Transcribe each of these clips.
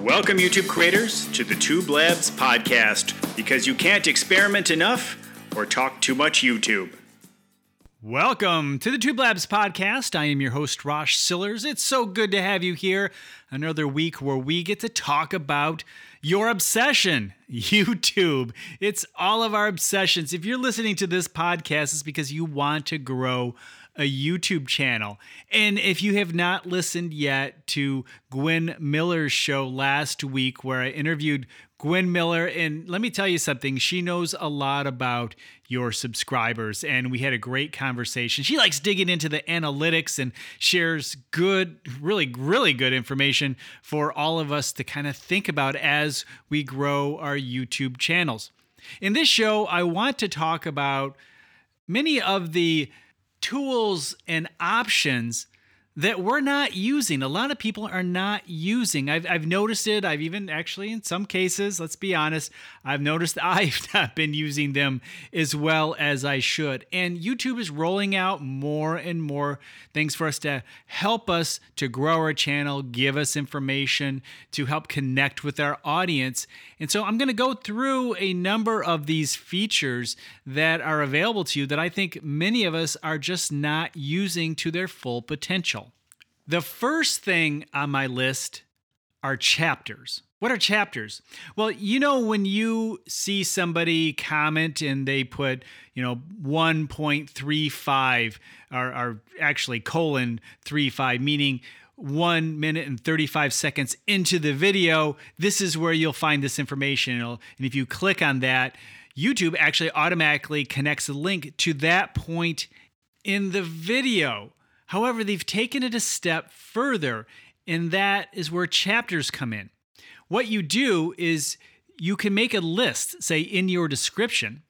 Welcome, YouTube creators, to the Tube Labs podcast because you can't experiment enough or talk too much YouTube. Welcome to the Tube Labs podcast. I am your host, Rosh Sillars. It's so good to have you here. Another week where we get to talk about your obsession, YouTube. It's all of our obsessions. If you're listening to this podcast, it's because you want to grow a YouTube channel. And if you have not listened yet to Gwen Miller's show last week, where I interviewed Gwen Miller, and let me tell you something, she knows a lot about your subscribers, and we had a great conversation. She likes digging into the analytics and shares good, really, really good information for all of us to kind of think about as we grow our YouTube channels. In this show, I want to talk about many of the tools and options that we're not using. A lot of people are not using. I've, I've noticed it. I've even actually, in some cases, let's be honest, I've noticed I've not been using them as well as I should. And YouTube is rolling out more and more things for us to help us to grow our channel, give us information, to help connect with our audience. And so I'm going to go through a number of these features that are available to you that I think many of us are just not using to their full potential. The first thing on my list are chapters. What are chapters? Well, you know, when you see somebody comment and they put, you know, 1.35 or, or actually colon 35, meaning one minute and 35 seconds into the video, this is where you'll find this information. And if you click on that, YouTube actually automatically connects a link to that point in the video. However, they've taken it a step further, and that is where chapters come in. What you do is you can make a list, say in your description,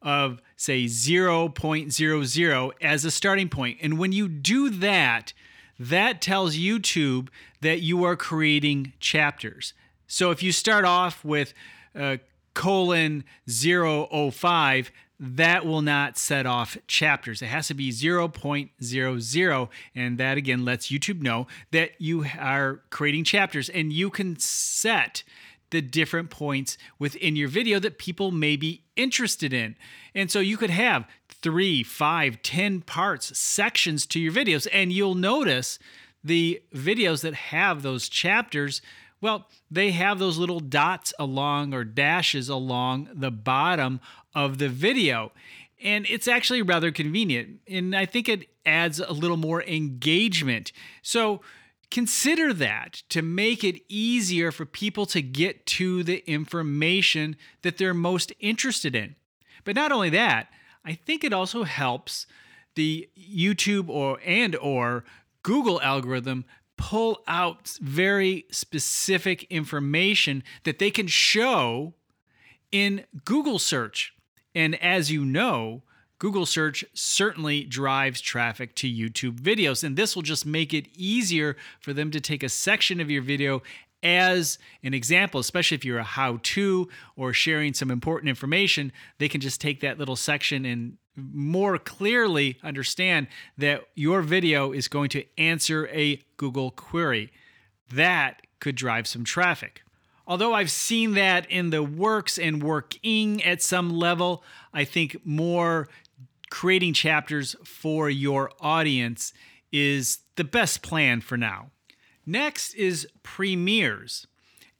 of say 0.00 as a starting point. And when you do that, that tells YouTube that you are creating chapters. So if you start off with uh, colon 005, that will not set off chapters. It has to be 0.00. And that again lets YouTube know that you are creating chapters and you can set the different points within your video that people may be interested in. And so you could have three, five, ten parts, sections to your videos. And you'll notice the videos that have those chapters well, they have those little dots along or dashes along the bottom of the video. And it's actually rather convenient. And I think it adds a little more engagement. So consider that to make it easier for people to get to the information that they're most interested in. But not only that, I think it also helps the YouTube or and or Google algorithm pull out very specific information that they can show in Google search. And as you know, Google search certainly drives traffic to YouTube videos. And this will just make it easier for them to take a section of your video as an example, especially if you're a how to or sharing some important information. They can just take that little section and more clearly understand that your video is going to answer a Google query. That could drive some traffic. Although I've seen that in the works and working at some level, I think more creating chapters for your audience is the best plan for now. Next is premieres.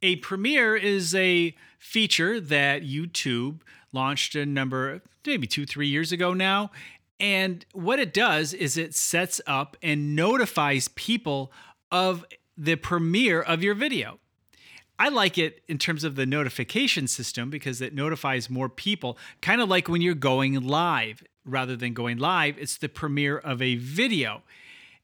A premiere is a feature that YouTube launched a number, maybe two, three years ago now. And what it does is it sets up and notifies people of the premiere of your video. I like it in terms of the notification system because it notifies more people, kind of like when you're going live. Rather than going live, it's the premiere of a video.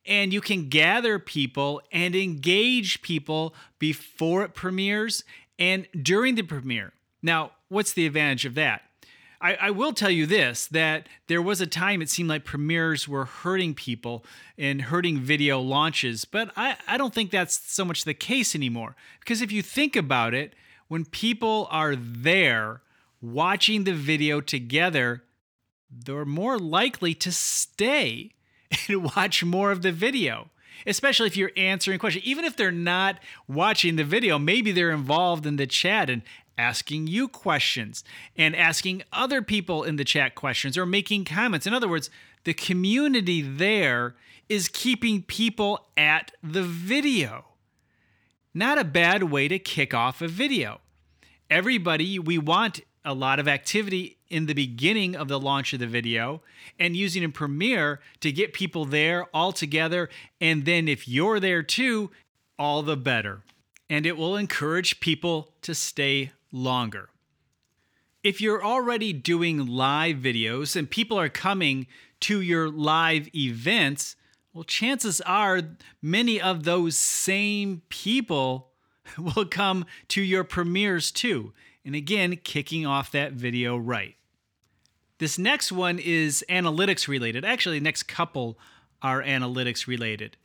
And you can gather people and engage people before it premieres and during the premiere. Now, what's the advantage of that? I, I, will tell you this that there was a time it seemed like premieres were hurting people and hurting video launches, but I, I don't think that's so much the case anymore. Because if you think about it, when people are there watching the video together, they're more likely to stay and watch more of the video. especially if you're answering questions. Even if they're not watching the video, maybe they're involved in the chat and asking you questions and asking other people in the chat questions or making comments. In other words, the community there is keeping people at the video. Not a bad way to kick off a video. Everybody, we want a lot of activity in the beginning of the launch of the video and using in Premiere to get people there all together. And then if you're there too, all the better. And it will encourage people to stay longer. If you're already doing live videos and people are coming to your live events, well, chances are many of those same people will come to your premieres too. And again, kicking off that video right. This next one is analytics related. Actually, the next couple are analytics related.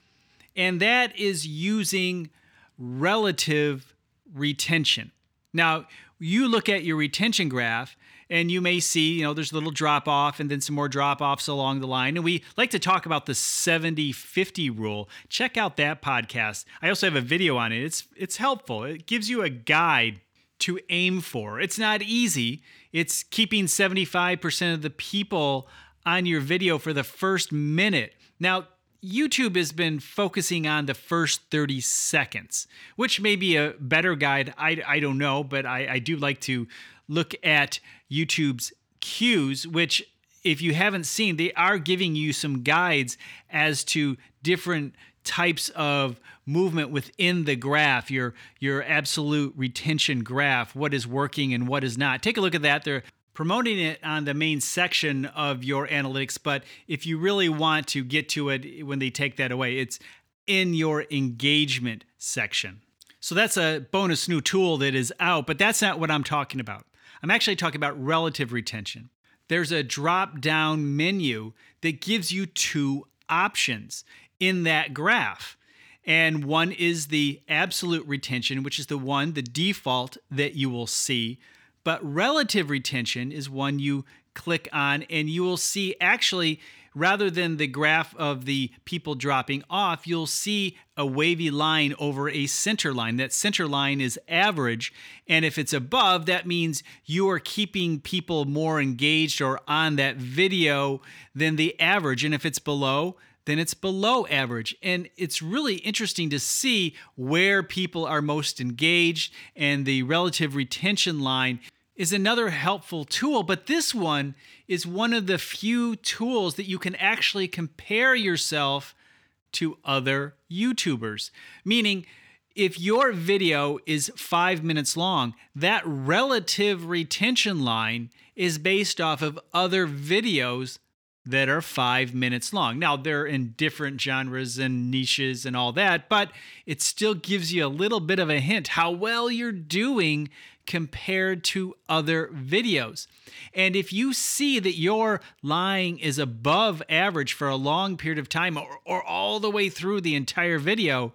And that is using relative retention. Now, you look at your retention graph and you may see, you know, there's a little drop off and then some more drop offs along the line. And we like to talk about the 70 50 rule. Check out that podcast. I also have a video on it. It's it's helpful. It gives you a guide to aim for. It's not easy. It's keeping 75% of the people on your video for the first minute. Now, YouTube has been focusing on the first 30 seconds, which may be a better guide. I, I don't know, but I, I do like to look at YouTube's cues, which, if you haven't seen, they are giving you some guides as to different types of movement within the graph, your your absolute retention graph, what is working and what is not. Take a look at that. They're promoting it on the main section of your analytics, but if you really want to get to it when they take that away, it's in your engagement section. So that's a bonus new tool that is out, but that's not what I'm talking about. I'm actually talking about relative retention. There's a drop down menu that gives you two options in that graph. And one is the absolute retention, which is the one, the default that you will see. But relative retention is one you click on, and you will see actually, rather than the graph of the people dropping off, you'll see a wavy line over a center line. That center line is average. And if it's above, that means you are keeping people more engaged or on that video than the average. And if it's below, then it's below average. And it's really interesting to see where people are most engaged, and the relative retention line is another helpful tool, but this one is one of the few tools that you can actually compare yourself to other YouTubers. Meaning, if your video is five minutes long, that relative retention line is based off of other videos that are five minutes long. Now, they're in different genres and niches and all that, but it still gives you a little bit of a hint how well you're doing compared to other videos. And if you see that your lying is above average for a long period of time or, or all the way through the entire video,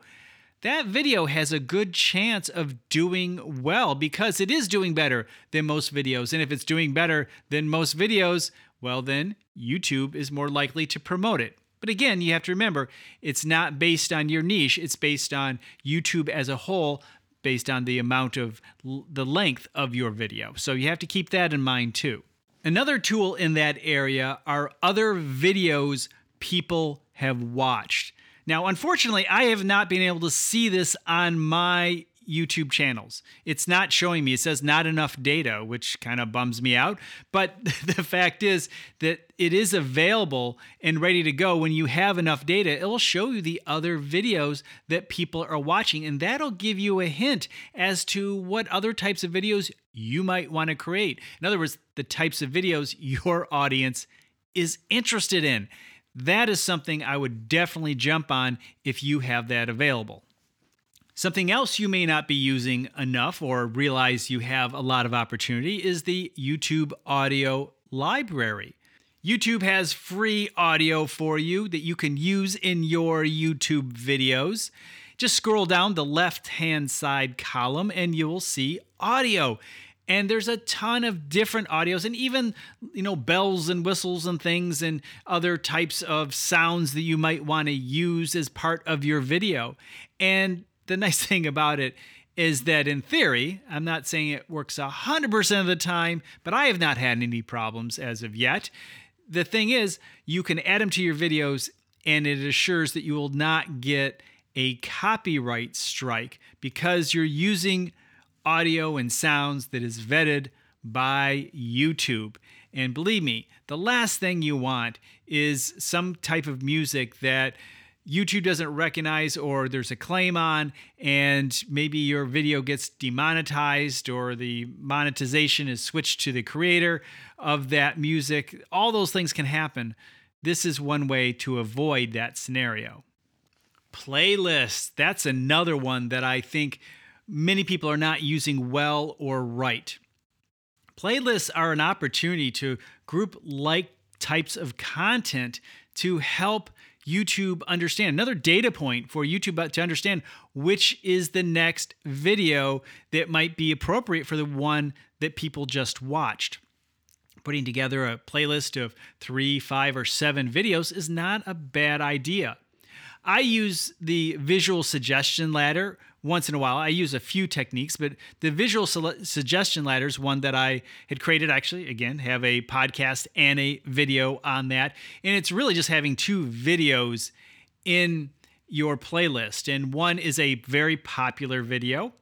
that video has a good chance of doing well because it is doing better than most videos. And if it's doing better than most videos, well, then YouTube is more likely to promote it. But again, you have to remember it's not based on your niche, it's based on YouTube as a whole based on the amount of the length of your video. So you have to keep that in mind too. Another tool in that area are other videos people have watched. Now, unfortunately, I have not been able to see this on my YouTube channels. It's not showing me. It says not enough data, which kind of bums me out. But the fact is that it is available and ready to go. When you have enough data, it will show you the other videos that people are watching. And that'll give you a hint as to what other types of videos you might want to create. In other words, the types of videos your audience is interested in. That is something I would definitely jump on if you have that available. Something else you may not be using enough or realize you have a lot of opportunity is the YouTube audio library. YouTube has free audio for you that you can use in your YouTube videos. Just scroll down the left hand side column and you will see audio. and there's a ton of different audios and even you know bells and whistles and things and other types of sounds that you might want to use as part of your video and the nice thing about it is that in theory i'm not saying it works 100% of the time but i have not had any problems as of yet the thing is you can add them to your videos and it assures that you will not get a copyright strike because you're using audio and sounds that is vetted by YouTube. And believe me, the last thing you want is some type of music that YouTube doesn't recognize or there's a claim on, and maybe your video gets demonetized or the monetization is switched to the creator of that music. All those things can happen. This is one way to avoid that scenario. Playlists, that's another one that I think many people are not using well or right. Playlists are an opportunity to group like types of content to help YouTube understand. Another data point for YouTube to understand which is the next video that might be appropriate for the one that people just watched. Putting together a playlist of three, five, or seven videos is not a bad idea. I use the visual suggestion ladder once in a while. I use a few techniques, but the visual su- suggestion ladder is one that I had created. Actually, again, have a podcast and a video on that, and it's really just having two videos in your playlist. And one is a very popular video,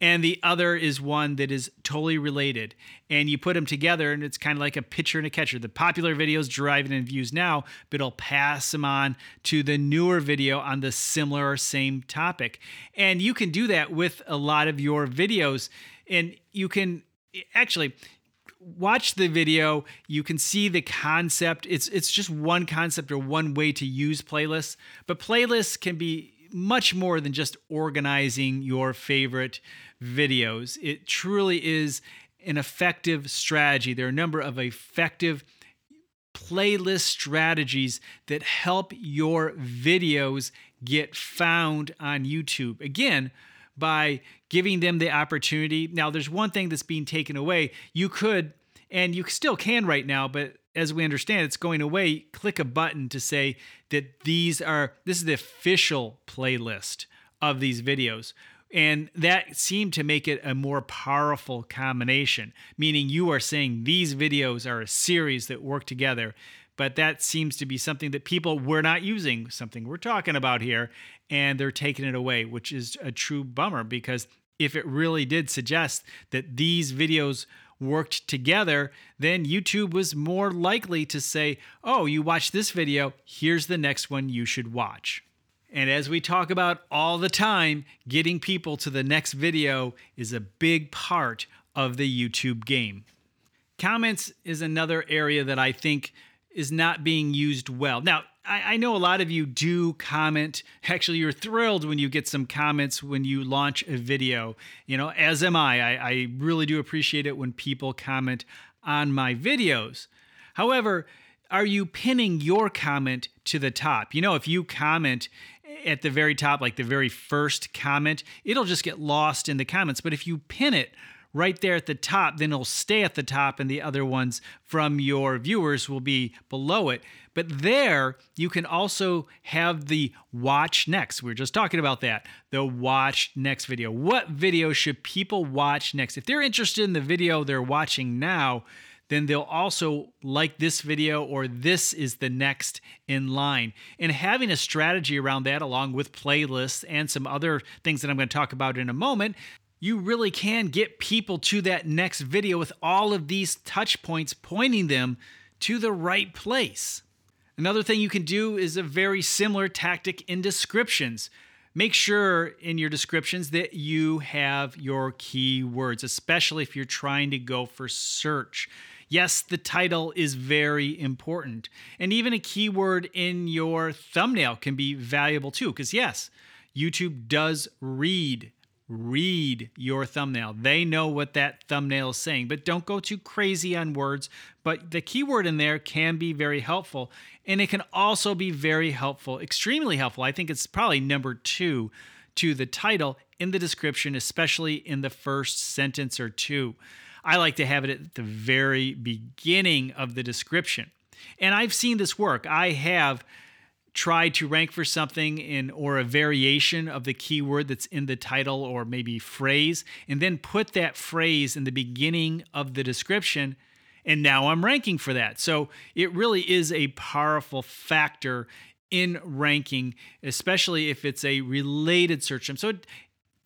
and the other is one that is totally related. And you put them together, and it's kind of like a pitcher and a catcher. The popular videos driving in views now, but it'll pass them on to the newer video on the similar or same topic. And you can do that with a lot of your videos. And you can actually watch the video you can see the concept it's it's just one concept or one way to use playlists but playlists can be much more than just organizing your favorite videos. It truly is an effective strategy. There are a number of effective playlist strategies that help your videos get found on YouTube. Again, by giving them the opportunity. Now, there's one thing that's being taken away. You could, and you still can right now, but as we understand it's going away, click a button to say that these are this is the official playlist of these videos. And that seemed to make it a more powerful combination, meaning you are saying these videos are a series that work together. But that seems to be something that people were not using, something we're talking about here, and they're taking it away, which is a true bummer because if it really did suggest that these videos worked together, then YouTube was more likely to say, oh, you watched this video, here's the next one you should watch. And as we talk about all the time, getting people to the next video is a big part of the YouTube game. Comments is another area that I think is not being used well. Now, I, I, know a lot of you do comment. Actually, you're thrilled when you get some comments when you launch a video. You know, as am I. I, I really do appreciate it when people comment on my videos. However, are you pinning your comment to the top? You know, if you comment at the very top, like the very first comment, it'll just get lost in the comments. But if you pin it right there at the top, then it'll stay at the top, and the other ones from your viewers will be below it. But there, you can also have the watch next. We are just talking about that. The watch next video. What video should people watch next? If they're interested in the video they're watching now, then they'll also like this video or this is the next in line. And having a strategy around that, along with playlists and some other things that I'm going to talk about in a moment, you really can get people to that next video with all of these touch points pointing them to the right place. Another thing you can do is a very similar tactic in descriptions. Make sure in your descriptions that you have your keywords, especially if you're trying to go for search. Yes, the title is very important. And even a keyword in your thumbnail can be valuable too, because yes, YouTube does read read your thumbnail. They know what that thumbnail is saying, but don't go too crazy on words. But the keyword in there can be very helpful. And it can also be very helpful, extremely helpful. I think it's probably number two to the title in the description, especially in the first sentence or two. I like to have it at the very beginning of the description. And I've seen this work. I have tried to rank for something in or a variation of the keyword that's in the title or maybe phrase and then put that phrase in the beginning of the description and now I'm ranking for that. So it really is a powerful factor in ranking, especially if it's a related search term. So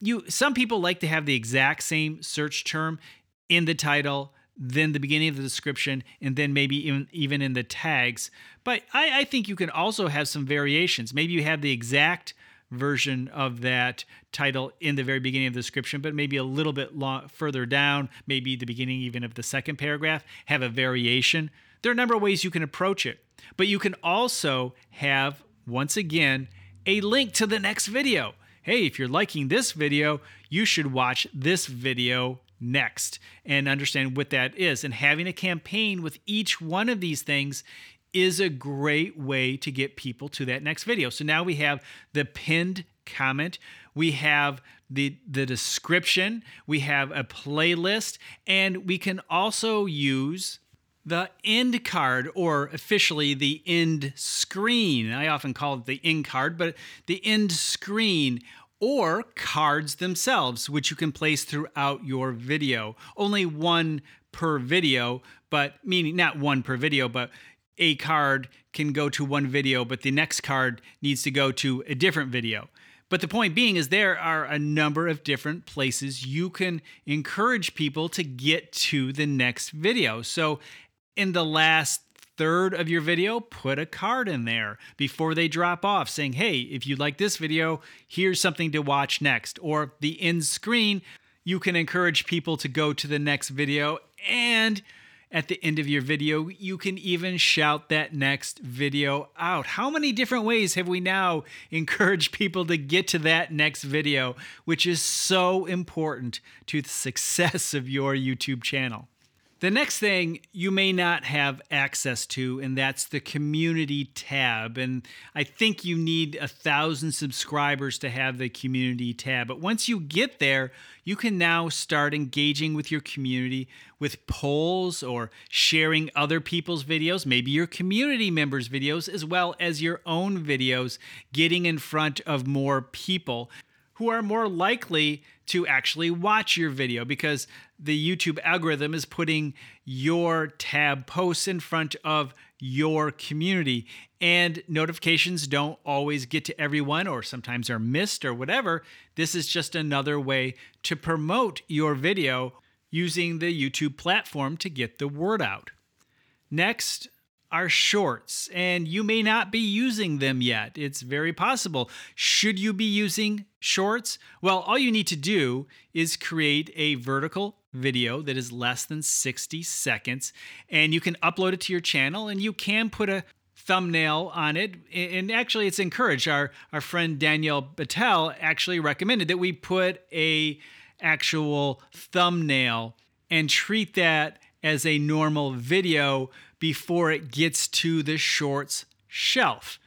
you some people like to have the exact same search term in the title, then the beginning of the description, and then maybe even even in the tags. But I, I think you can also have some variations. Maybe you have the exact version of that title in the very beginning of the description, but maybe a little bit long, further down, maybe the beginning even of the second paragraph, have a variation. There are a number of ways you can approach it, but you can also have, once again, a link to the next video. Hey, if you're liking this video, you should watch this video next and understand what that is. And having a campaign with each one of these things is a great way to get people to that next video. So now we have the pinned comment, we have the the description, we have a playlist, and we can also use the end card or officially the end screen. I often call it the end card, but the end screen or cards themselves, which you can place throughout your video. Only one per video, but meaning not one per video, but a card can go to one video, but the next card needs to go to a different video. But the point being is there are a number of different places you can encourage people to get to the next video. So in the last third of your video, put a card in there before they drop off saying, hey, if you like this video, here's something to watch next. Or the end screen, you can encourage people to go to the next video and at the end of your video, you can even shout that next video out. How many different ways have we now encouraged people to get to that next video, which is so important to the success of your YouTube channel? The next thing you may not have access to, and that's the community tab. And I think you need a thousand subscribers to have the community tab. But once you get there, you can now start engaging with your community with polls or sharing other people's videos, maybe your community members' videos, as well as your own videos, getting in front of more people who are more likely to actually watch your video because the YouTube algorithm is putting your tab posts in front of your community. And notifications don't always get to everyone, or sometimes are missed, or whatever. This is just another way to promote your video using the YouTube platform to get the word out. Next, are shorts, and you may not be using them yet. It's very possible. Should you be using shorts? Well, all you need to do is create a vertical video that is less than 60 seconds, and you can upload it to your channel, and you can put a thumbnail on it. And actually, it's encouraged. Our, our friend Daniel Batal actually recommended that we put a actual thumbnail and treat that as a normal video before it gets to the shorts shelf.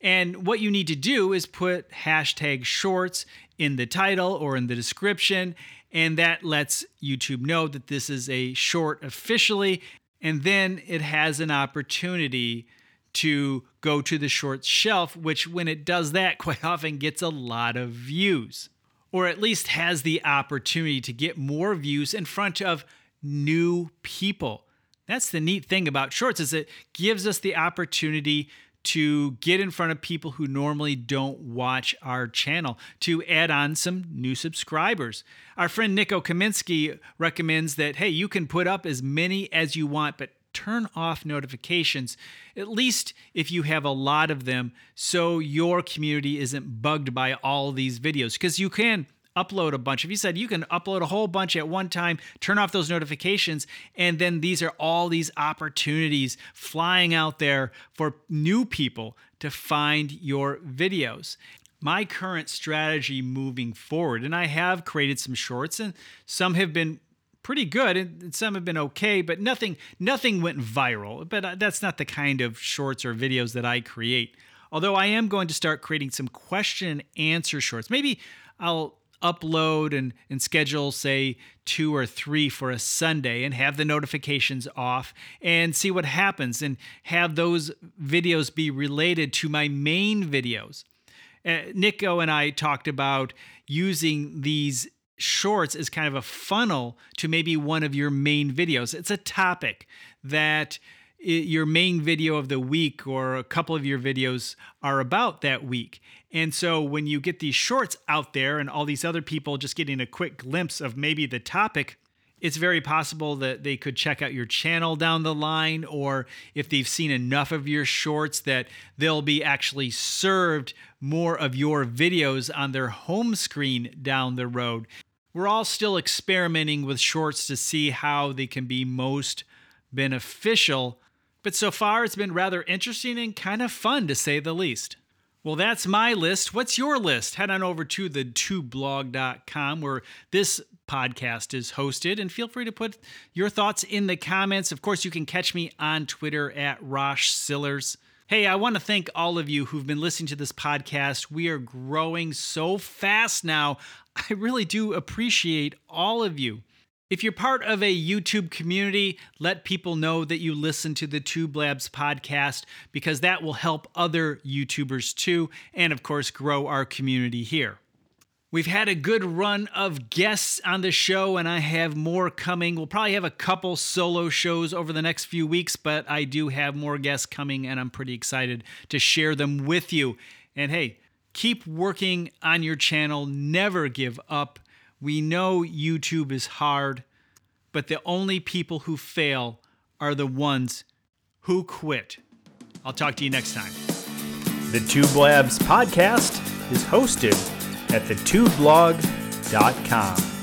And what you need to do is put hashtag shorts in the title or in the description, and that lets YouTube know that this is a short officially. And then it has an opportunity to go to the shorts shelf, which, when it does that, quite often gets a lot of views, or at least has the opportunity to get more views in front of new people. That's the neat thing about shorts is it gives us the opportunity to get in front of people who normally don't watch our channel to add on some new subscribers. Our friend Nico Kaminsky recommends that hey, you can put up as many as you want, but turn off notifications, at least if you have a lot of them, so your community isn't bugged by all these videos. Because you can upload a bunch. If you said you can upload a whole bunch at one time, turn off those notifications, and then these are all these opportunities flying out there for new people to find your videos. My current strategy moving forward, and I have created some shorts, and some have been pretty good and some have been okay but nothing nothing went viral but uh, that's not the kind of shorts or videos that I create although I am going to start creating some question and answer shorts maybe I'll upload and, and schedule, say, two or three for a Sunday and have the notifications off and see what happens and have those videos be related to my main videos. Uh, Nico and I talked about using these shorts as kind of a funnel to maybe one of your main videos. It's a topic that your main video of the week or a couple of your videos are about that week. And so when you get these shorts out there and all these other people just getting a quick glimpse of maybe the topic, it's very possible that they could check out your channel down the line, or if they've seen enough of your shorts, that they'll be actually served more of your videos on their home screen down the road. We're all still experimenting with shorts to see how they can be most beneficial but so far, it's been rather interesting and kind of fun to say the least. Well, that's my list. What's your list? Head on over to the tubeblog.com where this podcast is hosted and feel free to put your thoughts in the comments. Of course, you can catch me on Twitter at Rosh Sillars. Hey, I want to thank all of you who've been listening to this podcast. We are growing so fast now. I really do appreciate all of you. If you're part of a YouTube community, let people know that you listen to the Tube Labs podcast because that will help other YouTubers too, and of course, grow our community here. We've had a good run of guests on the show, and I have more coming. We'll probably have a couple solo shows over the next few weeks, but I do have more guests coming, and I'm pretty excited to share them with you. And hey, keep working on your channel, never give up. We know YouTube is hard, but the only people who fail are the ones who quit. I'll talk to you next time. The Tube Labs podcast is hosted at thetubeblog.com.